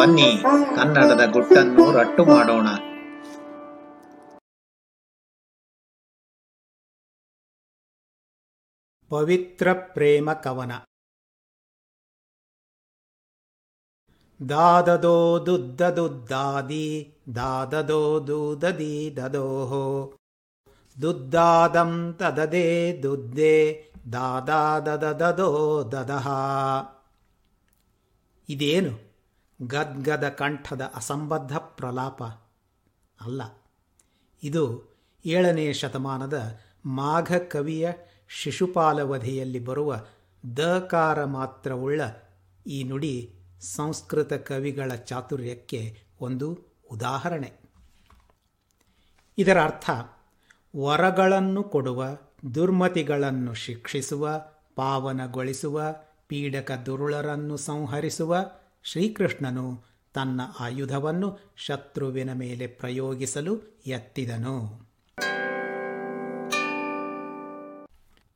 ಬನ್ನಿ, ಕನ್ನಡದ ಗುಟ್ಟನ್ನು ರಟ್ಟು ಮಾಡೋಣ. ಪವಿತ್ರ ಪ್ರೇಮ ಕವನ. ದಾದದೋ ದುದ್ದದುದ್ದಾದಿ ದಾದದೋ ದೂದದಿ ದದೋಹೋ. ದುದ್ದಾದಂ ತದದೆ ದುದ್ದೆ ದಾದಾದದದೋ ದದಹ. ಇದೇನು? ಗದ್ಗದ ಕಂಠದ ಅಸಂಬದ್ಧ ಪ್ರಲಾಪ. ಅಲ್ಲ, ಇದು ಏಳನೇ ಶತಮಾನದ ಮಾಘ ಕವಿಯ ಶಿಶುಪಾಲವಧಿಯಲ್ಲಿ ಬರುವ ದಕಾರ ಮಾತ್ರವುಳ್ಳ ಈ ನುಡಿ ಸಂಸ್ಕೃತ ಕವಿಗಳ ಚಾತುರ್ಯಕ್ಕೆ ಒಂದು ಉದಾಹರಣೆ. ಇದರ ಅರ್ಥ, ವರಗಳನ್ನು ಕೊಡುವ, ದುರ್ಮತಿಗಳನ್ನು ಶಿಕ್ಷಿಸುವ, ಪಾವನಗೊಳಿಸುವ, ಪೀಡಕ ದುರುಳರನ್ನು ಸಂಹರಿಸುವ ಶ್ರೀಕೃಷ್ಣನು ತನ್ನ ಆಯುಧವನ್ನು ಶತ್ರುವಿನ ಮೇಲೆ ಪ್ರಯೋಗಿಸಲು ಎತ್ತಿದನು.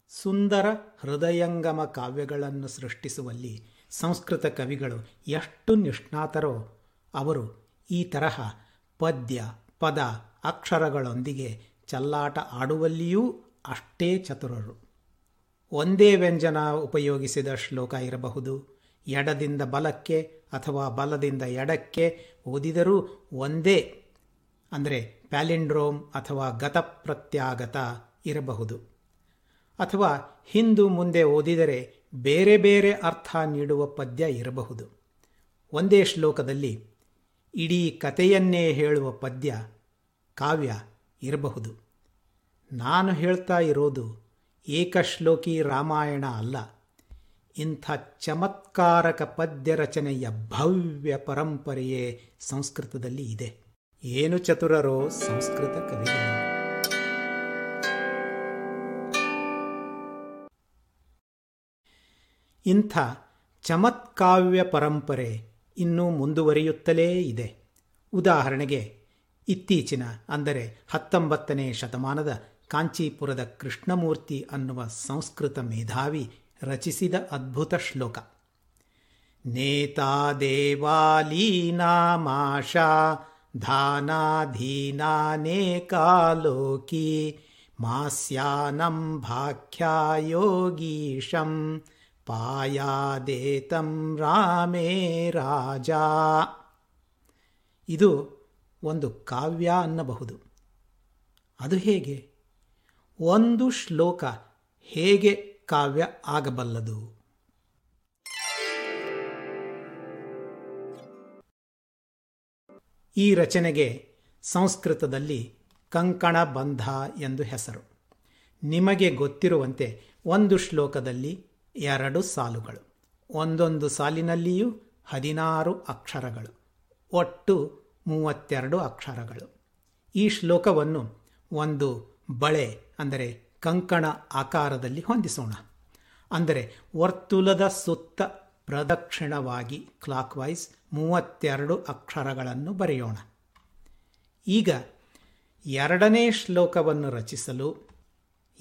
ಸುಂದರ ಹೃದಯಂಗಮ ಕಾವ್ಯಗಳನ್ನು ಸೃಷ್ಟಿಸುವಲ್ಲಿ ಸಂಸ್ಕೃತ ಕವಿಗಳು ಎಷ್ಟು ನಿಷ್ಣಾತರೋ ಅವರು ಈ ತರಹ ಪದ್ಯ, ಪದ, ಅಕ್ಷರಗಳೊಂದಿಗೆ ಚಲ್ಲಾಟ ಆಡುವಲ್ಲಿಯೂ ಅಷ್ಟೇ ಚತುರರು. ಒಂದೇ ವ್ಯಂಜನ ಉಪಯೋಗಿಸಿದ ಶ್ಲೋಕ ಇರಬಹುದು. ಎಡದಿಂದ ಬಲಕ್ಕೆ ಅಥವಾ ಬಲದಿಂದ ಎಡಕ್ಕೆ ಓದಿದರೂ ಒಂದೇ, ಅಂದರೆ ಪ್ಯಾಲಿಂಡ್ರೋಮ್ ಅಥವಾ ಗತಪ್ರತ್ಯಾಗತ ಇರಬಹುದು. ಅಥವಾ ಹಿಂದು ಮುಂದೆ ಓದಿದರೆ ಬೇರೆ ಬೇರೆ ಅರ್ಥ ನೀಡುವ ಪದ್ಯ ಇರಬಹುದು. ಒಂದೇ ಶ್ಲೋಕದಲ್ಲಿ ಇಡೀ ಕಥೆಯನ್ನೇ ಹೇಳುವ ಪದ್ಯ, ಕಾವ್ಯ ಇರಬಹುದು. ನಾನು ಹೇಳ್ತಾ ಇರೋದು ಏಕಶ್ಲೋಕಿ ರಾಮಾಯಣ ಅಲ್ಲ. ಇಂಥ ಚಮತ್ಕಾರಕ ಪದ್ಯ ರಚನೆಯ ಭವ್ಯ ಪರಂಪರೆಯೇ ಸಂಸ್ಕೃತದಲ್ಲಿ ಇದೆ. ಏನು ಚತುರರೋ ಸಂಸ್ಕೃತ ಕವಿಗಳು. ಇಂಥ ಚಮತ್ಕಾವ್ಯ ಪರಂಪರೆ ಇನ್ನೂ ಮುಂದುವರಿಯುತ್ತಲೇ ಇದೆ. ಉದಾಹರಣೆಗೆ, ಇತ್ತೀಚಿನ, ಅಂದರೆ ಹತ್ತೊಂಬತ್ತನೇ ಶತಮಾನದ ಕಾಂಚೀಪುರದ ಕೃಷ್ಣಮೂರ್ತಿ ಅನ್ನುವ ಸಂಸ್ಕೃತ ಮೇಧಾವಿ ರಚಿಸಿದ ಅದ್ಭುತ ಶ್ಲೋಕ. ನೇತಾ ದೇವಾಲೀನಾಮಾಶಾ ಧಾನಾಧೀನಾನೇಕಾಲೋಕಿ ಮಾಸ್ಯಾನಂ ಭಾಖ್ಯಾಯೋಗೀಶಂ ಪಾಯಾದೇತಂ ರಾಮೇ ರಾಜ. ಇದು ಒಂದು ಕಾವ್ಯ ಅನ್ನಬಹುದು. ಅದು ಹೇಗೆ? ಒಂದು ಶ್ಲೋಕ ಹೇಗೆ ಕಾವ್ಯ ಆಗಬಲ್ಲದು. ಈ ರಚನೆಗೆ ಸಂಸ್ಕೃತದಲ್ಲಿ ಕಂಕಣ ಬಂಧ ಎಂದು ಹೆಸರು. ನಿಮಗೆ ಗೊತ್ತಿರುವಂತೆ ಒಂದು ಶ್ಲೋಕದಲ್ಲಿ ಎರಡು ಸಾಲುಗಳು. ಒಂದೊಂದು ಸಾಲಿನಲ್ಲಿಯೂ ಹದಿನಾರು ಅಕ್ಷರಗಳು. ಒಟ್ಟು ಮೂವತ್ತೆರಡು ಅಕ್ಷರಗಳು. ಈ ಶ್ಲೋಕವನ್ನು ಒಂದು ಬಳೆ ಅಂದರೆ ಕಂಕಣ ಆಕಾರದಲ್ಲಿ ಹೊಂದಿಸೋಣ. ಅಂದರೆ ವರ್ತುಲದ ಸುತ್ತ ಪ್ರದಕ್ಷಿಣವಾಗಿ ಕ್ಲಾಕ್ ವೈಸ್ ಮೂವತ್ತೆರಡು ಅಕ್ಷರಗಳನ್ನು ಬರೆಯೋಣ. ಈಗ ಎರಡನೇ ಶ್ಲೋಕವನ್ನು ರಚಿಸಲು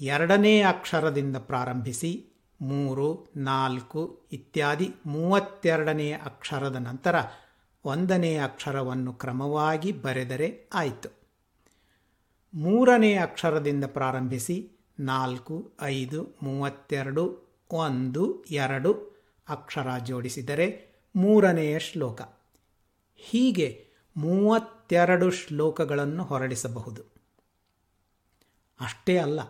ಎರಡನೇ ಅಕ್ಷರದಿಂದ ಪ್ರಾರಂಭಿಸಿ ಮೂರು, ನಾಲ್ಕು ಇತ್ಯಾದಿ ಮೂವತ್ತೆರಡನೆಯ ಅಕ್ಷರದ ನಂತರ ಒಂದನೇ ಅಕ್ಷರವನ್ನು ಕ್ರಮವಾಗಿ ಬರೆದರೆ ಆಯಿತು. ಮೂರನೇ ಅಕ್ಷರದಿಂದ ಪ್ರಾರಂಭಿಸಿ ನಾಲ್ಕು, ಐದು, ಮೂವತ್ತೆರಡು, ಒಂದು, ಎರಡು ಅಕ್ಷರ ಜೋಡಿಸಿದರೆ ಮೂರನೆಯ ಶ್ಲೋಕ. ಹೀಗೆ ಮೂವತ್ತೆರಡು ಶ್ಲೋಕಗಳನ್ನು ಹೊರಡಿಸಬಹುದು. ಅಷ್ಟೇ ಅಲ್ಲ,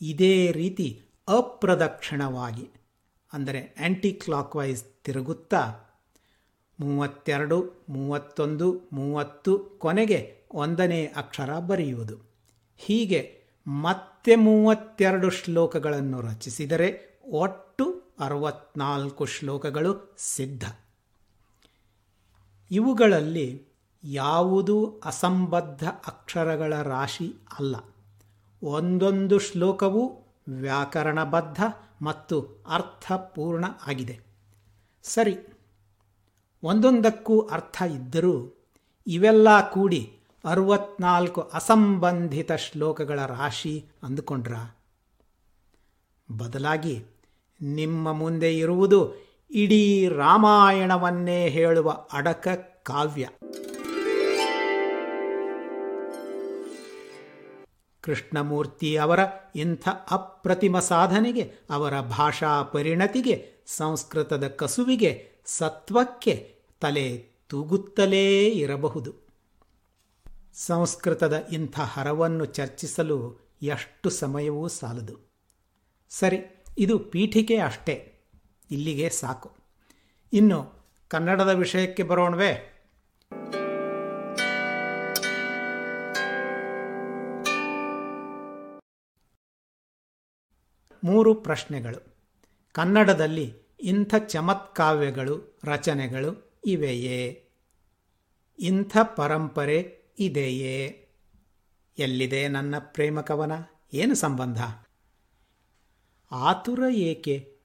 ಇದೇ ರೀತಿ ಅಪ್ರದಕ್ಷಿಣವಾಗಿ, ಅಂದರೆ ಆ್ಯಂಟಿ ಕ್ಲಾಕ್ ವೈಸ್ ತಿರುಗುತ್ತಾ, ಮೂವತ್ತೆರಡು, ಮೂವತ್ತೊಂದು, ಮೂವತ್ತು ಕೊನೆಗೆ ಒಂದನೇ ಅಕ್ಷರ ಬರೆಯುವುದು. ಹೀಗೆ ಮತ್ತೆ ಮೂವತ್ತೆರಡು ಶ್ಲೋಕಗಳನ್ನು ರಚಿಸಿದರೆ ಒಟ್ಟು ಅರವತ್ನಾಲ್ಕು ಶ್ಲೋಕಗಳು ಸಿದ್ಧ. ಇವುಗಳಲ್ಲಿ ಯಾವುದೂ ಅಸಂಬದ್ಧ ಅಕ್ಷರಗಳ ರಾಶಿ ಅಲ್ಲ. ಒಂದೊಂದು ಶ್ಲೋಕವೂ ವ್ಯಾಕರಣಬದ್ಧ ಮತ್ತು ಅರ್ಥಪೂರ್ಣ ಆಗಿದೆ. ಸರಿ, ಒಂದೊಂದಕ್ಕೂ ಅರ್ಥ ಇದ್ದರೂ ಇವೆಲ್ಲ ಕೂಡಿ ಅರವತ್ನಾಲ್ಕು ಅಸಂಬಂಧಿತ ಶ್ಲೋಕಗಳ ರಾಶಿ ಅಂದುಕೊಂಡ್ರ. ಬದಲಾಗಿ ನಿಮ್ಮ ಮುಂದೆ ಇರುವುದು ಇಡೀ ರಾಮಾಯಣವನ್ನೇ ಹೇಳುವ ಅಡಕ ಕಾವ್ಯ. ಕೃಷ್ಣಮೂರ್ತಿ ಅವರ ಇಂಥ ಅಪ್ರತಿಮ ಸಾಧನೆಗೆ, ಅವರ ಭಾಷಾ ಪರಿಣತಿಗೆ, ಸಂಸ್ಕೃತದ ಕಸುವಿಗೆ, ಸತ್ವಕ್ಕೆ ತಲೆ ತೂಗುತ್ತಲೇ ಇರಬಹುದು. ಸಂಸ್ಕೃತದ ಇಂಥ ಹರವನ್ನು ಚರ್ಚಿಸಲು ಎಷ್ಟು ಸಮಯವೂ ಸಾಲದು. ಸರಿ, ಇದು ಪೀಠಿಕೆ ಅಷ್ಟೇ. ಇಲ್ಲಿಗೆ ಸಾಕು. ಇನ್ನು ಕನ್ನಡದ ವಿಷಯಕ್ಕೆ ಬರೋಣವೇ? ಮೂರು ಪ್ರಶ್ನೆಗಳು. ಕನ್ನಡದಲ್ಲಿ ಇಂಥ ಚಮತ್ಕಾವ್ಯಗಳು, ರಚನೆಗಳು ಇವೆಯೇ? ಇಂಥ ಪರಂಪರೆ ಇದೆಯೇ? ಎಲ್ಲಿದೆ ನನ್ನ ಪ್ರೇಮ ಕವನ? ಏನು ಸಂಬಂಧ? ಆತುರ ಏಕೆ?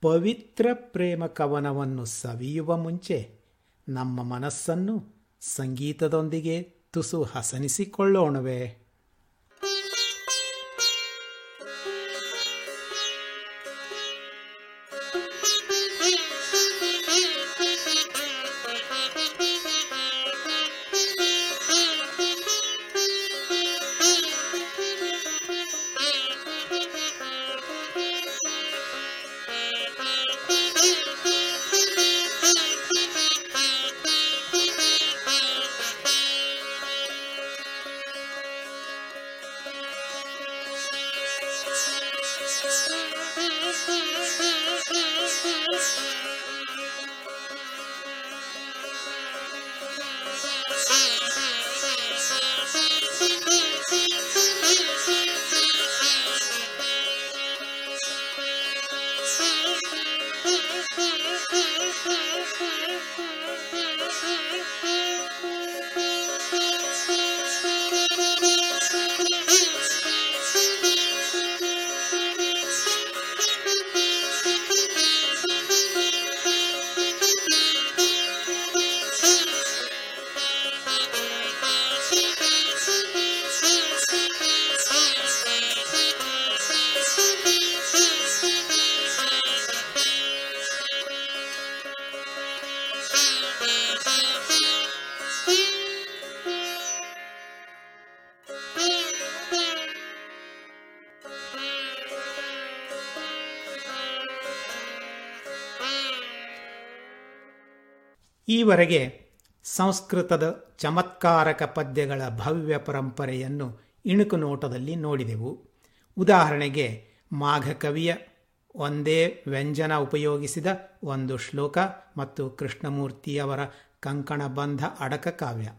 ಪವಿತ್ರ ಪ್ರೇಮ ಕವನವನ್ನು ಸವಿಯುವ ಮುಂಚೆ ನಮ್ಮ ಮನಸ್ಸನ್ನು ಸಂಗೀತದೊಂದಿಗೆ ತುಸು ಹಸನಿಸಿಕೊಳ್ಳೋಣವೇ? Yeah, yeah. ಈವರೆಗೆ ಸಂಸ್ಕೃತದ ಚಮತ್ಕಾರಕ ಪದ್ಯಗಳ ಭವ್ಯ ಪರಂಪರೆಯನ್ನು ಇಣುಕು ನೋಟದಲ್ಲಿ ನೋಡಿದೆವು. ಉದಾಹರಣೆಗೆ ಮಾಘಕವಿಯ ಒಂದೇ ವ್ಯಂಜನ ಉಪಯೋಗಿಸಿದ ಒಂದು ಶ್ಲೋಕ ಮತ್ತು ಕೃಷ್ಣಮೂರ್ತಿಯವರ ಕಂಕಣಬಂಧ ಅಡಕ ಕಾವ್ಯ.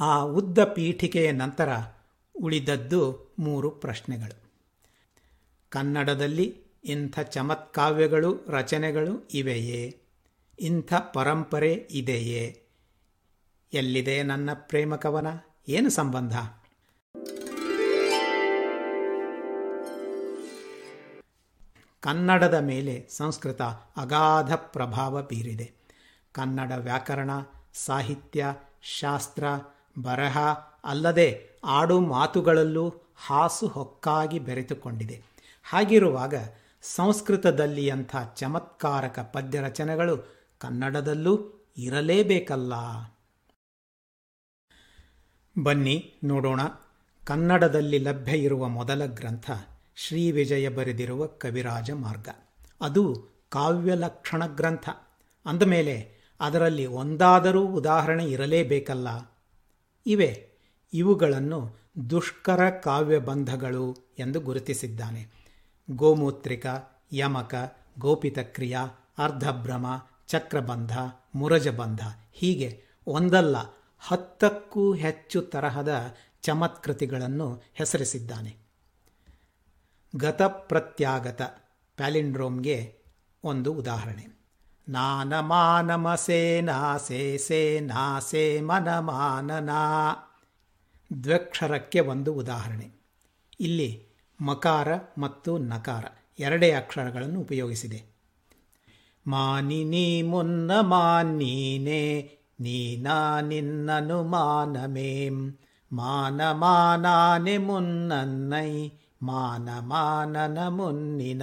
ಆ ಉದ್ದ ಪೀಠಿಕೆಯ ನಂತರ ಉಳಿದದ್ದು ಮೂರು ಪ್ರಶ್ನೆಗಳು. ಕನ್ನಡದಲ್ಲಿ ಇಂಥ ಚಮತ್ಕಾವ್ಯಗಳು, ರಚನೆಗಳು ಇವೆಯೇ? ಇಂಥ ಪರಂಪರೆ ಇದೆಯೇ? ಎಲ್ಲಿದೆ ನನ್ನ ಪ್ರೇಮ ಕವನ? ಏನು ಸಂಬಂಧ? ಕನ್ನಡದ ಮೇಲೆ ಸಂಸ್ಕೃತ ಅಗಾಧ ಪ್ರಭಾವ ಬೀರಿದೆ. ಕನ್ನಡ ವ್ಯಾಕರಣ, ಸಾಹಿತ್ಯ, ಶಾಸ್ತ್ರ, ಬರಹ ಅಲ್ಲದೆ ಆಡು ಮಾತುಗಳಲ್ಲೂ ಹಾಸು ಹೊಕ್ಕಾಗಿ ಬೆರೆತುಕೊಂಡಿದೆ. ಹಾಗಿರುವಾಗ ಸಂಸ್ಕೃತದಲ್ಲಿ ಅಂಥ ಚಮತ್ಕಾರಕ ಪದ್ಯ ರಚನೆಗಳು ಕನ್ನಡದಲ್ಲೂ ಇರಲೇಬೇಕಲ್ಲ. ಬನ್ನಿ ನೋಡೋಣ. ಕನ್ನಡದಲ್ಲಿ ಲಭ್ಯ ಇರುವ ಮೊದಲ ಗ್ರಂಥ ಶ್ರೀ ವಿಜಯ ಬರೆದಿರುವ ಕವಿರಾಜ ಮಾರ್ಗ. ಅದು ಕಾವ್ಯಲಕ್ಷಣ ಗ್ರಂಥ. ಅಂದಮೇಲೆ ಅದರಲ್ಲಿ ಒಂದಾದರೂ ಉದಾಹರಣೆ ಇರಲೇಬೇಕಲ್ಲ. ಇವೆ. ಇವುಗಳನ್ನು ದುಷ್ಕರ ಕಾವ್ಯ ಬಂಧಗಳು ಎಂದು ಗುರುತಿಸಿದ್ದಾನೆ. ಗೋಮೂತ್ರಿಕ, ಯಮಕ, ಗೋಪಿತಕ್ರಿಯ, ಅರ್ಧಭ್ರಮ ಚಕ್ರಬಂಧ, ಮುರಜಬಂಧ, ಹೀಗೆ ಒಂದಲ್ಲ, ಹತ್ತಕ್ಕೂ ಹೆಚ್ಚು ತರಹದ ಚಮತ್ಕೃತಿಗಳನ್ನು ಹೆಸರಿಸಿದ್ದಾನೆ. ಗತಪ್ರತ್ಯಾಗತ ಪ್ಯಾಲಿಂಡ್ರೋಮ್ಗೆ ಒಂದು ಉದಾಹರಣೆ. ನಾನ ಮಾನಮಸೇ ನಾಸೆ ಸೇ ನಾಸೆ ಮನ ಮಾನನಾ ದ್ವಕ್ಷರಕ್ಕೆ ಒಂದು ಉದಾಹರಣೆ. ಇಲ್ಲಿ ಮಕಾರ ಮತ್ತು ನಕಾರ ಎರಡೇ ಅಕ್ಷರಗಳನ್ನು ಉಪಯೋಗಿಸಿದೆ. ಮಾನಿನಿ ಮುನ್ನ ಮಾನೀನೇ ನೀನಾ ನಿನ್ನನು ಮಾನಮೇಂ. ಮಾನ ಮಾನಾನೆ ಮುನ್ನನ್ನೈ, ಮಾನ ಮಾನನ ಮುನ್ನಿನ.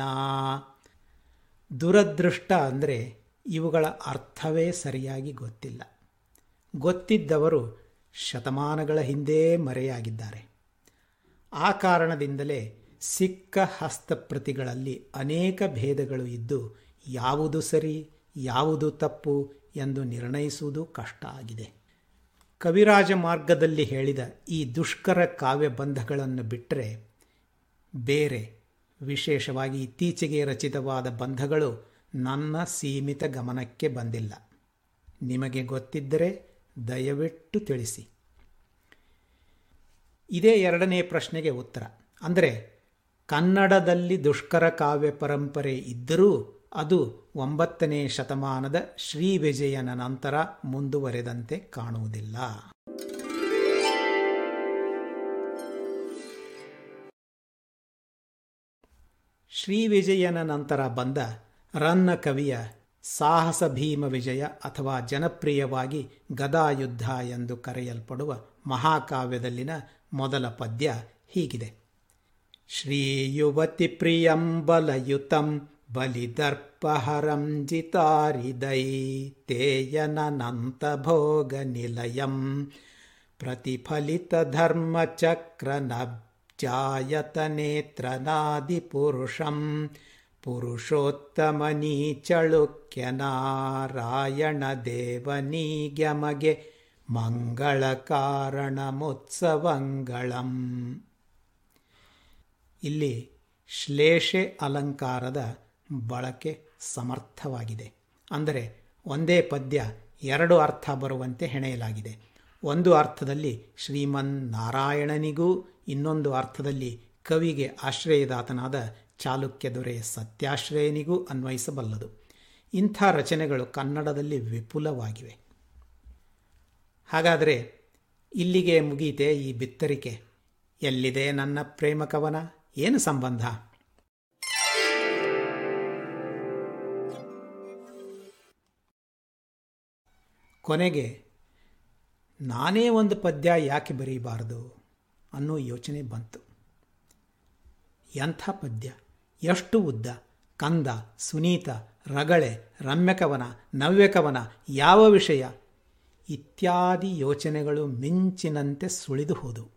ದುರದೃಷ್ಟ ಅಂದರೆ ಇವುಗಳ ಅರ್ಥವೇ ಸರಿಯಾಗಿ ಗೊತ್ತಿಲ್ಲ. ಗೊತ್ತಿದ್ದವರು ಶತಮಾನಗಳ ಹಿಂದೆ ಮರೆಯಾಗಿದ್ದಾರೆ. ಆ ಕಾರಣದಿಂದಲೇ ಸಿಕ್ಕ ಹಸ್ತಪ್ರತಿಗಳಲ್ಲಿ ಅನೇಕ ಭೇದಗಳು ಇದ್ದು ಯಾವುದು ಸರಿ, ಯಾವುದು ತಪ್ಪು ಎಂದು ನಿರ್ಣಯಿಸುವುದು ಕಷ್ಟ ಆಗಿದೆ. ಕವಿರಾಜ ಮಾರ್ಗದಲ್ಲಿ ಹೇಳಿದ ಈ ದುಷ್ಕರ ಕಾವ್ಯ ಬಂಧಗಳನ್ನು ಬಿಟ್ಟರೆ ಬೇರೆ ವಿಶೇಷವಾಗಿ ಇತ್ತೀಚೆಗೆ ರಚಿತವಾದ ಬಂಧಗಳು ನನ್ನ ಸೀಮಿತ ಗಮನಕ್ಕೆ ಬಂದಿಲ್ಲ. ನಿಮಗೆ ಗೊತ್ತಿದ್ದರೆ ದಯವಿಟ್ಟು ತಿಳಿಸಿ. ಇದೇ ಎರಡನೇ ಪ್ರಶ್ನೆಗೆ ಉತ್ತರ. ಅಂದರೆ ಕನ್ನಡದಲ್ಲಿ ದುಷ್ಕರ ಕಾವ್ಯ ಪರಂಪರೆ ಇದ್ದರೂ ಅದು ಒಂಬತ್ತನೇ ಶತಮಾನದ ಶ್ರೀ ವಿಜಯನ ನಂತರ ಮುಂದುವರೆದಂತೆ ಕಾಣುವುದಿಲ್ಲ. ಶ್ರೀ ವಿಜಯನ ನಂತರ ಬಂದ ರನ್ನ ಕವಿಯ ಸಾಹಸ ಭೀಮ ವಿಜಯ ಅಥವಾ ಜನಪ್ರಿಯವಾಗಿ ಗದಾಯುದ್ಧ ಎಂದು ಕರೆಯಲ್ಪಡುವ ಮಹಾಕಾವ್ಯದಲ್ಲಿನ ಮೊದಲ ಪದ್ಯ ಹೀಗಿದೆ. ಶ್ರೀಯುವತಿ ಪ್ರಿಯಂ ಬಲಯುತಂ ಬಲಿದರ್ಪಹರಂ ಜಿತಾರಿದೈ ತೇಯನನಂತ ಭೋಗ ನಿಲಯಂ ಪ್ರತಿಫಲಿತ ಧರ್ಮಚಕ್ರನಬ್ಜಾಯತ ನೇತ್ರನಾದಿಪುರುಷಂ ಪುರುಷೋತ್ತಮನೀ ಚಳುಕ್ಯ ನಾರಾಯಣ ದೇವನೀಗ್ಯಮಗೆ ಮಂಗಳ ಕಾರಣಮುತ್ಸವಂಗಳಂ ಇಲ್ಲಿ ಶ್ಲೇಷೆ ಅಲಂಕಾರದ ಬಳಕೆ ಸಮರ್ಥವಾಗಿದೆ. ಅಂದರೆ ಒಂದೇ ಪದ್ಯ ಎರಡು ಅರ್ಥ ಬರುವಂತೆ ಹೆಣೆಯಲಾಗಿದೆ. ಒಂದು ಅರ್ಥದಲ್ಲಿ ಶ್ರೀಮನ್ ನಾರಾಯಣನಿಗೂ ಇನ್ನೊಂದು ಅರ್ಥದಲ್ಲಿ ಕವಿಗೆ ಆಶ್ರಯದಾತನಾದ ಚಾಲುಕ್ಯ ದೊರೆ ಸತ್ಯಾಶ್ರಯನಿಗೂ ಅನ್ವಯಿಸಬಲ್ಲದು. ಇಂಥ ರಚನೆಗಳು ಕನ್ನಡದಲ್ಲಿ ವಿಪುಲವಾಗಿವೆ. ಹಾಗಾದರೆ ಇಲ್ಲಿಗೆ ಮುಗೀತೆ ಈ ಬಿತ್ತರಿಕೆ. ಎಲ್ಲಿದೆ ನನ್ನ ಪ್ರೇಮ ಕವನ ಏನು ಸಂಬಂಧ? ಕೊನೆಗೆ, ನಾನೇ ಒಂದು ಪದ್ಯ ಯಾಕೆ ಬರೀಬಾರದು ಅನ್ನೋ ಯೋಚನೆ ಬಂತು. ಎಂಥ ಪದ್ಯ? ಎಷ್ಟು ಉದ್ದ, ಕಂದ, ಸುನೀತ, ರಗಳೆ, ರಮ್ಯಕವನ, ನವ್ಯಕವನ, ಯಾವ ವಿಷಯ? ಇತ್ಯಾದಿ ಯೋಚನೆಗಳು ಮಿಂಚಿನಂತೆ ಸುಳಿದು ಹೋದವು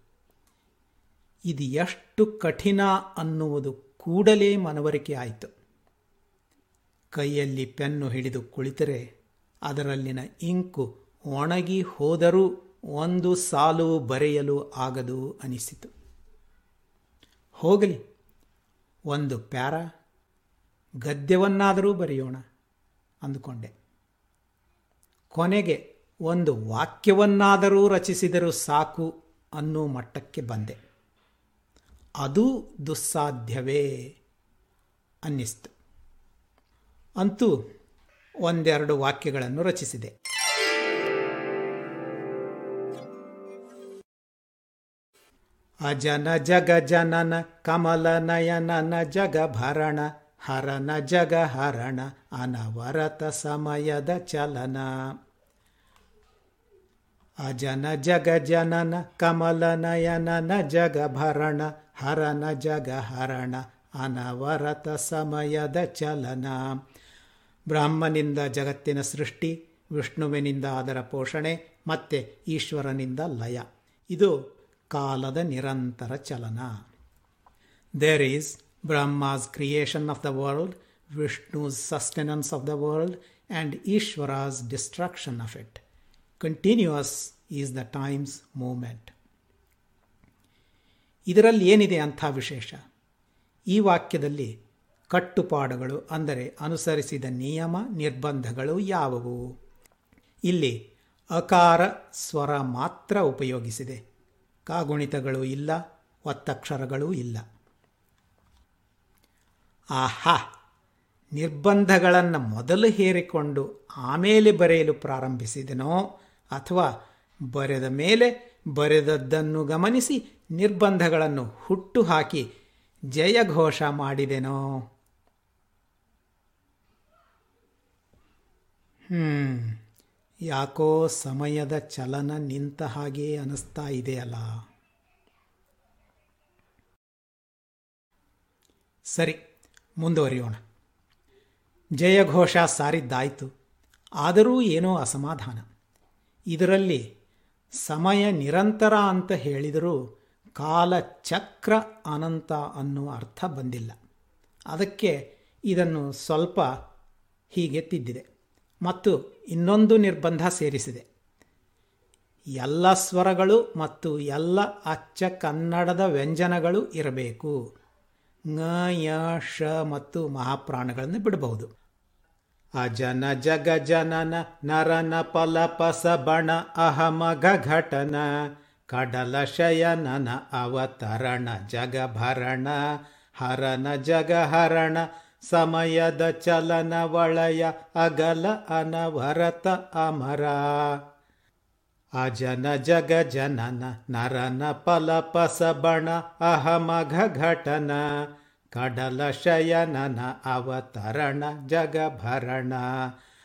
ಇದು ಎಷ್ಟು ಕಠಿಣ ಅನ್ನುವುದು ಕೂಡಲೇ ಮನವರಿಕೆ ಆಯಿತು. ಕೈಯಲ್ಲಿ ಪೆನ್ನು ಹಿಡಿದು ಕುಳಿತರೆ ಅದರಲ್ಲಿನ ಇಂಕು ಒಣಗಿ ಹೋದರೂ ಒಂದು ಸಾಲು ಬರೆಯಲು ಆಗದು ಅನಿಸಿತು. ಹೋಗಲಿ, ಒಂದು ಪ್ಯಾರ, ಗದ್ಯವನ್ನಾದರೂ ಬರೆಯೋಣ ಅಂದುಕೊಂಡೆ. ಕೊನೆಗೆ ಒಂದು ವಾಕ್ಯವನ್ನಾದರೂ ರಚಿಸಿದರೂ ಸಾಕು ಅನ್ನೋ ಮಟ್ಟಕ್ಕೆ ಬಂದೆ. ಅದು ದುಸ್ಸಾಧ್ಯವೇ ಅನ್ನಿಸ್ತು. ಅಂತೂ ಒಂದೆರಡು ವಾಕ್ಯಗಳನ್ನು ರಚಿಸಿದೆ. ಅಜನ ಜಗ ಜನನ, ಕಮಲ ನಯನನ ಜಗ ಭರಣ ಹರನ ಜಗ ಹರಣ, ಅನವರತ ಸಮಯದ ಚಲನ. ಅಜನ ಜಗ ಜನನ, ಕಮಲ ನಯನನ ಜಗ ಭರಣ ಹರನ ಜಗ ಹರಣ, ಅನವರತ ಸಮಯದ ಚಲನ. ಬ್ರಹ್ಮನಿಂದ ಜಗತ್ತಿನ ಸೃಷ್ಟಿ, ವಿಷ್ಣುವಿನಿಂದ ಅದರ ಪೋಷಣೆ, ಮತ್ತೆ ಈಶ್ವರನಿಂದ ಲಯ. ಇದು ಕಾಲದ ನಿರಂತರ ಚಲನ. There is Brahma's creation of the world Vishnu's sustenance of the world and Ishwara's destruction of it continuous is the time's movement ಇದರಲ್ಲಿ ಏನಿದೆ ಅಂಥ ವಿಶೇಷ? ಈ ವಾಕ್ಯದಲ್ಲಿ ಕಟ್ಟುಪಾಡುಗಳು ಅಂದರೆ ಅನುಸರಿಸಿದ ನಿಯಮ ನಿರ್ಬಂಧಗಳು ಯಾವುವು? ಇಲ್ಲಿ ಅಕಾರ ಸ್ವರ ಮಾತ್ರ ಉಪಯೋಗಿಸಿದೆ. ಕಾಗುಣಿತಗಳು ಇಲ್ಲ, ಒತ್ತಕ್ಷರಗಳೂ ಇಲ್ಲ. ಆಹಾ! ನಿರ್ಬಂಧಗಳನ್ನು ಮೊದಲು ಹೇರಿಕೊಂಡು ಆಮೇಲೆ ಬರೆಯಲು ಪ್ರಾರಂಭಿಸಿದನೋ ಅಥವಾ ಬರೆದ ಮೇಲೆ ಬರೆದದ್ದನ್ನು ಗಮನಿಸಿ ನಿರ್ಬಂಧಗಳನ್ನು ಹುಟ್ಟು ಹಾಕಿ ಜಯಘೋಷ ಮಾಡಿದೆನೋ? ಯಾಕೋ ಸಮಯದ ಚಲನ ನಿಂತ ಹಾಗೆ ಅನಿಸ್ತಾ ಇದೆಯಲ್ಲ ಸರಿ, ಮುಂದುವರಿಯೋಣ. ಜಯಘೋಷ ಸಾರಿದ್ದಾಯಿತು. ಆದರೂ ಏನೋ ಅಸಮಾಧಾನ. ಇದರಲ್ಲಿ ಸಮಯ ನಿರಂತರ ಅಂತ ಹೇಳಿದರೂ ಕಾಲ ಚಕ್ರ ಅನಂತ ಅನ್ನುವ ಅರ್ಥ ಬಂದಿಲ್ಲ. ಅದಕ್ಕೆ ಇದನ್ನು ಸ್ವಲ್ಪ ಹೀಗೆ ತಿದ್ದಿದೆ. ಮತ್ತು ಇನ್ನೊಂದು ನಿರ್ಬಂಧ ಸೇರಿಸಿದೆ. ಎಲ್ಲ ಸ್ವರಗಳು ಮತ್ತು ಎಲ್ಲ ಅಚ್ಚ ಕನ್ನಡದ ವ್ಯಂಜನಗಳು ಇರಬೇಕು. ಙ ಯ ಶ ಮತ್ತು ಮಹಾಪ್ರಾಣಗಳನ್ನು ಬಿಡಬಹುದು. ಅಜನ ಜಗ ಜನನ ನರನ ಪಲಪಸ ಬಣ ಅಹಮ ಘಟನ ಕಡಲ ಶಯನನ ಅವತರಣ ಜಗಭರಣ ಹರನ ಜಗಹರಣ ಸಮಯದ ಚಲನ ವಳಯ ಅಗಲ, ಅನವರತ, ಅಮರ. ಅಜನ ಜಗ ಜನನ, ನರನ ಪಲಪಸ ಬಣ ಅಹಮಘ ಘಟನ. ಕಡಲ ಶಯನನ, ಅವತರಣ ಜಗಭರಣ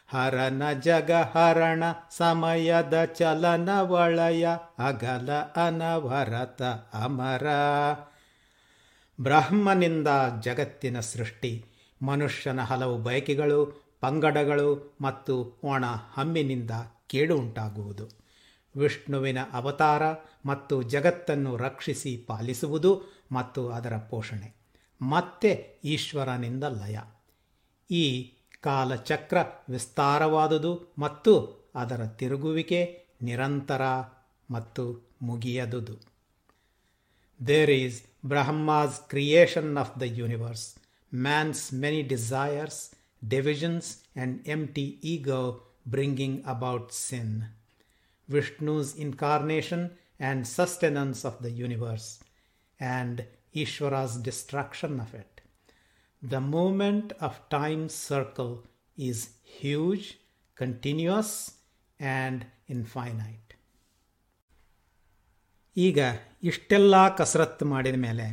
ಹರನ ಜಗ ಹರಣ, ಸಮಯದ ಚಲನ ವಳಯ ಅಗಲ, ಅನವರತ, ಅಮರ. ಬ್ರಹ್ಮನಿಂದ ಜಗತ್ತಿನ ಸೃಷ್ಟಿ. ಮನುಷ್ಯನ ಹಲವು ಬಯಕೆಗಳು, ಪಂಗಡಗಳು ಮತ್ತು ಒಣ ಹಮ್ಮಿನಿಂದ ಕೇಡು ಉಂಟಾಗುವುದು ವಿಷ್ಣುವಿನ ಅವತಾರ ಮತ್ತು ಜಗತ್ತನ್ನು ರಕ್ಷಿಸಿ ಪಾಲಿಸುವುದು ಮತ್ತು ಅದರ ಪೋಷಣೆ. ಮತ್ತೆ ಈಶ್ವರನಿಂದ ಲಯ. ಈ ಕಾಲಚಕ್ರ ವಿಸ್ತಾರವಾದುದು ಮತ್ತು ಅದರ ತಿರುಗುವಿಕೆ ನಿರಂತರ ಮತ್ತು ಮುಗಿಯದುದು. There is Brahma's creation of the universe Man's many desires divisions and empty ego bringing about sin Vishnu's incarnation and sustenance of the universe, and Ishvara's destruction of it. The movement of time's circle is huge, continuous, and infinite. ಈಗ ಇಷ್ಟೆಲ್ಲ ಕಸರತ್ತು ಮಾಡಿದ ಮೇಲೆ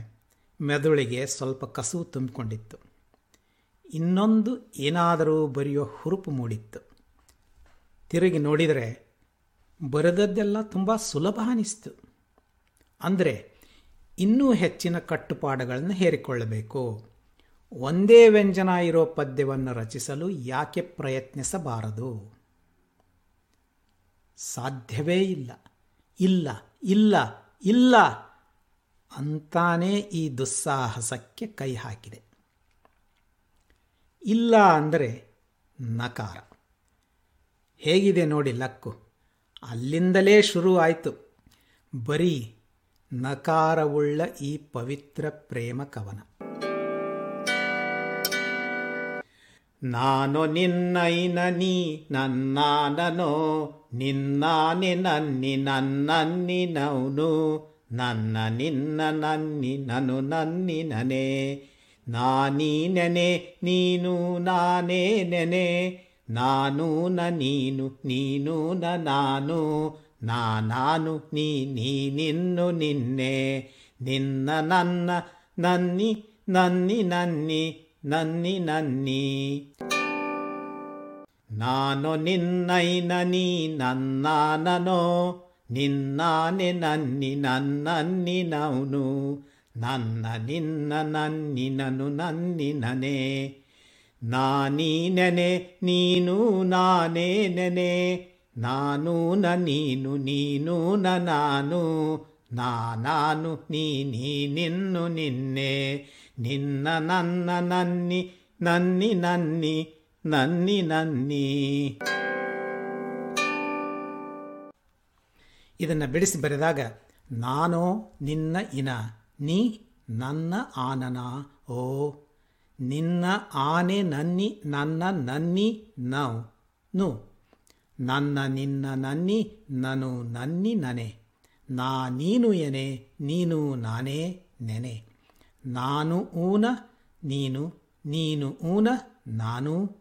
ಮೆದುಳಿಗೆ ಸ್ವಲ್ಪ ಕಸು ತುಂಬಿಕೊಂಡಿತ್ತು. ಇನ್ನೊಂದು ಏನಾದರೂ ಬರೆಯೋ ಹುರುಪು ಮೂಡಿತ್ತು. ತಿರುಗಿ ನೋಡಿದರೆ ಬರೆದದ್ದೆಲ್ಲ ತುಂಬ ಸುಲಭ ಅನಿಸ್ತು. ಅಂದರೆ ಇನ್ನೂ ಹೆಚ್ಚಿನ ಕಟ್ಟುಪಾಡುಗಳನ್ನು ಹೇರಿಕೊಳ್ಳಬೇಕು. ಒಂದೇ ವ್ಯಂಜನ ಇರೋ ಪದ್ಯವನ್ನು ರಚಿಸಲು ಯಾಕೆ ಪ್ರಯತ್ನಿಸಬಾರದು? ಸಾಧ್ಯವೇ ಇಲ್ಲ. ಇಲ್ಲ ಇಲ್ಲ ಇಲ್ಲ ಅಂತಾನೇ ಈ ದುಸ್ಸಾಹಸಕ್ಕೆ ಕೈ ಹಾಕಿದೆ. ಇಲ್ಲ ಅಂದರೆ ನಕಾರ. ಹೇಗಿದೆ ನೋಡಿ ಲಕ್ಕು. ಅಲ್ಲಿಂದಲೇ ಶುರು ಆಯಿತು. ಬರೀ ನಕಾರವುಳ್ಳ ಈ ಪವಿತ್ರ ಪ್ರೇಮ ಕವನ. ನಾನು ನಿನ್ನೈನ ನೀ ನನ್ನಾನನೋ, ನಿನ್ನಾನೆ ನನ್ನಿ ನನ್ನನ್ನಿ ನೌನು. ನನ್ನ ನಿನ್ನ ನನ್ನಿ ನನು ನನ್ನಿ ನನೆ ನಾನೀ ನೆನೆ ನೀನು ನಾನೇ ನೆನೆ ನಾನು ನ ನೀನು ನೀನು ನ ನಾನು ನಾನಾನು ನೀ ನೀ ನಿನ್ನು ನಿನ್ನೆ ನಿನ್ನ ನನ್ನ ನನ್ನಿ ನನ್ನಿ ನನ್ನಿ ನನ್ನಿ ನನ್ನಿ ನಾನು ನಿನ್ನೈನ ನೀ ನನ್ನಾನನೋ ನಿನ್ನಾನೆ ನನ್ನಿ ನನ್ನನ್ನಿ ನೌನು ನನ್ನ ನಿನ್ನ ನನ್ನಿ ನನು ನನ್ನಿ ನನೆ ನಾನೀ ನೆನೆ ನೀನು ನಾನೇ ನೆನೆ ನಾನು ನ ನೀನು ನೀನು ನ ನಾನು ನಾನಾನು ನೀ ನೀ ನಿನ್ನು ನಿನ್ನೆ ನಿನ್ನ ನನ್ನ ನನ್ನಿ ನನ್ನಿ ನನ್ನಿ ನನ್ನಿ ಇದನ್ನು ಬಿಡಿಸಿ ಬರೆದಾಗ, ನಾನು ನಿನ್ನ ಇನ, ನೀ ನನ್ನ ಆನನ, ಓ, ನಿನ್ನ ಆನೆ ನನ್ನಿ, ನನ್ನ ನನ್ನಿ, ನೌ, ನು, ನನ್ನ ನಿನ್ನ ನನ್ನಿ, ನನು ನನ್ನಿ ನನೆ, ನಾ ನೀನು ಎನೆ, ನೀನು ನಾನೇ ನೆನೆ, ನಾನು ಊನ, ನೀನು ನೀನು ಊನ, ನಾನು,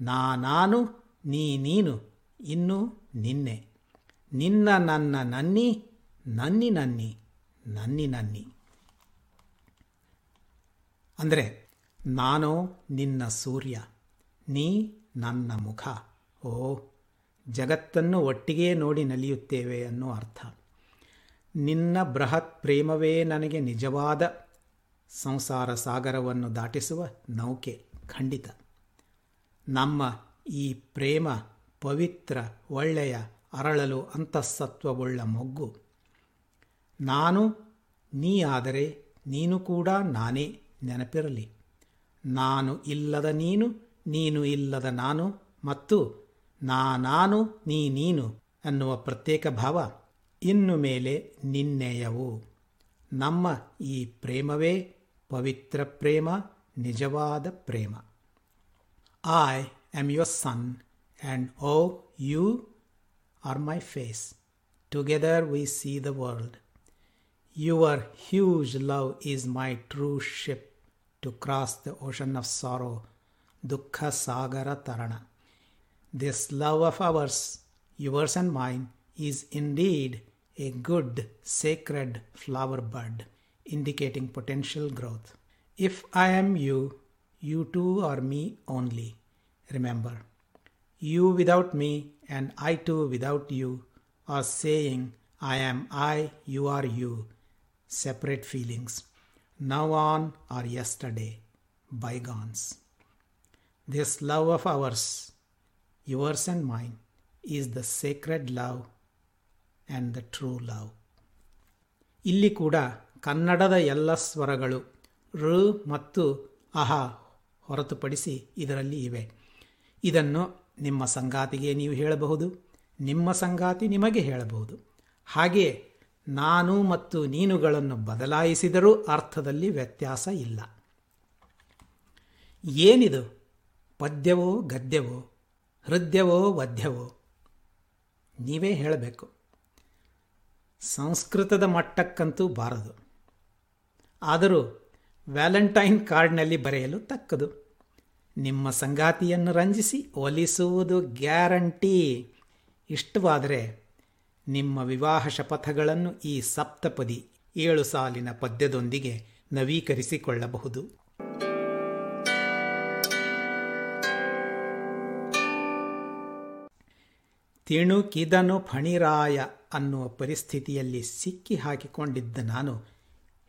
ನಾ ನಾನು, ನೀ ನೀನು, ಇನ್ನು ನಿನ್ನೆ. ನಿನ್ನ ನನ್ನ ನನ್ನಿ ನನ್ನಿ ನನ್ನಿ ನನ್ನಿ ನನ್ನಿ. ಅಂದರೆ ನಾನು ನಿನ್ನ ಸೂರ್ಯ, ನೀ ನನ್ನ ಮುಖ. ಓ, ಜಗತ್ತನ್ನು ಒಟ್ಟಿಗೆ ನೋಡಿ ನಲಿಯುತ್ತೇವೆ ಅನ್ನೋ ಅರ್ಥ. ನಿನ್ನ ಬೃಹತ್ ಪ್ರೇಮವೇ ನನಗೆ ನಿಜವಾದ ಸಂಸಾರ ಸಾಗರವನ್ನು ದಾಟಿಸುವ ನೌಕೆ, ಖಂಡಿತ. ನಮ್ಮ ಈ ಪ್ರೇಮ ಪವಿತ್ರ, ಒಳ್ಳೆಯ ಅರಳಲು ಅಂತಃಸತ್ವವುಳ್ಳ ಮೊಗ್ಗು. ನಾನು ನೀ ಆದರೆ ನೀನು ಕೂಡ ನಾನೇ ನೆನಪಿರಲಿ. ನಾನು ಇಲ್ಲದ ನೀನು ನೀನು ಇಲ್ಲದ ನಾನು, ಮತ್ತು ನಾ ನಾನು ನೀ ನೀನು ಅನ್ನುವ ಪ್ರತ್ಯೇಕ ಭಾವ ಇನ್ನು ಮೇಲೆ ನಿನ್ನೆಯವು. ನಮ್ಮ ಈ ಪ್ರೇಮವೇ ಪವಿತ್ರ ಪ್ರೇಮ, ನಿಜವಾದ ಪ್ರೇಮ. I am your son and O you are my face. Together we see the world. Your huge love is my true ship to cross the ocean of sorrow, Dukkha Sagara Tarana. This love of ours, yours and mine, is indeed a good sacred flower bud, indicating potential growth. If I am you, you too are me only. Remember, you without me and I too without you are saying, I am I, you are you. Separate feelings. Now on or yesterday, bygones. This love of ours, yours and mine, is the sacred love and the true love. ಇಲ್ಲಿ ಕೂಡ ಕನ್ನಡದ ಎಲ್ಲ ಸ್ವರಗಳು ಋ ಮತ್ತು ಅಹ ಹೊರತುಪಡಿಸಿ ಇದರಲ್ಲಿ ಇವೆ ಇದನ್ನು ನಿಮ್ಮ ಸಂಗಾತಿಗೆ ನೀವು ಹೇಳಬಹುದು, ನಿಮ್ಮ ಸಂಗಾತಿ ನಿಮಗೆ ಹೇಳಬಹುದು. ಹಾಗೆ ನಾನು ಮತ್ತು ನೀನುಗಳನ್ನು ಬದಲಾಯಿಸಿದರೂ ಅರ್ಥದಲ್ಲಿ ವ್ಯತ್ಯಾಸ ಇಲ್ಲ. ಏನಿದು? ಪದ್ಯವೋ ಗದ್ಯವೋ? ಹೃದಯವೋ ವದ್ಯವೋ? ನೀವೇ ಹೇಳಬೇಕು. ಸಂಸ್ಕೃತದ ಮಟ್ಟಕ್ಕಂತೂ ಬಾರದು. ಆದರೂ ವ್ಯಾಲೆಂಟೈನ್ ಕಾರ್ಡ್ನಲ್ಲಿ ಬರೆಯಲು ತಕ್ಕದು. ನಿಮ್ಮ ಸಂಗಾತಿಯನ್ನು ರಂಜಿಸಿ ಒಲಿಸುವುದು ಗ್ಯಾರಂಟಿ. ಇಷ್ಟವಾದರೆ ನಿಮ್ಮ ವಿವಾಹ ಶಪಥಗಳನ್ನು ಈ ಸಪ್ತಪದಿ ಏಳು ಸಾಲಿನ ಪದ್ಯದೊಂದಿಗೆ ನವೀಕರಿಸಿಕೊಳ್ಳಬಹುದು. ತಿಣುಕಿದನು ಫಣಿರಾಯ ಅನ್ನುವ ಪರಿಸ್ಥಿತಿಯಲ್ಲಿ ಸಿಕ್ಕಿ ಹಾಕಿಕೊಂಡಿದ್ದ ನಾನು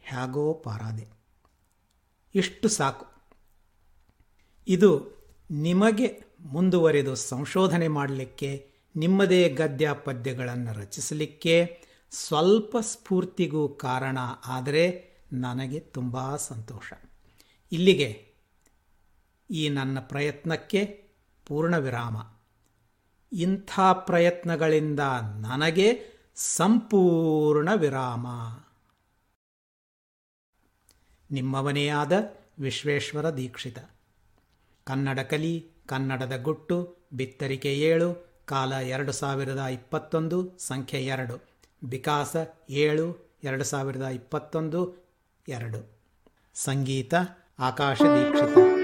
ಹೇಗೋ ಪಾರಾದೆ. ಇಷ್ಟು ಸಾಕು. ಇದು ನಿಮಗೆ ಮುಂದುವರೆದು ಸಂಶೋಧನೆ ಮಾಡಲಿಕ್ಕೆ, ನಿಮ್ಮದೇ ಗದ್ಯ ಪದ್ಯಗಳನ್ನು ರಚಿಸಲಿಕ್ಕೆ ಸ್ವಲ್ಪ ಸ್ಫೂರ್ತಿಗೂ ಕಾರಣ ಆದರೆ ನನಗೆ ತುಂಬ ಸಂತೋಷ. ಇಲ್ಲಿಗೆ ಈ ನನ್ನ ಪ್ರಯತ್ನಕ್ಕೆ ಪೂರ್ಣ ವಿರಾಮ. ಇಂಥ ಪ್ರಯತ್ನಗಳಿಂದ ನನಗೆ ಸಂಪೂರ್ಣ ವಿರಾಮ. ನಿಮ್ಮವನೇ ಆದ ವಿಶ್ವೇಶ್ವರ ದೀಕ್ಷಿತ. ಕನ್ನಡ ಕಲಿ, ಕನ್ನಡದ ಗುಟ್ಟು, ಬಿತ್ತರಿಕೆ ಏಳು, ಕಾಲ ಎರಡು ಸಾವಿರದ ಇಪ್ಪತ್ತೊಂದು, ಸಂಖ್ಯೆ ಎರಡು, ವಿಕಾಸ ಏಳು, ಎರಡು ಸಾವಿರದ ಇಪ್ಪತ್ತೊಂದು, ಎರಡು. ಸಂಗೀತ, ಆಕಾಶ ದೀಕ್ಷಿತ.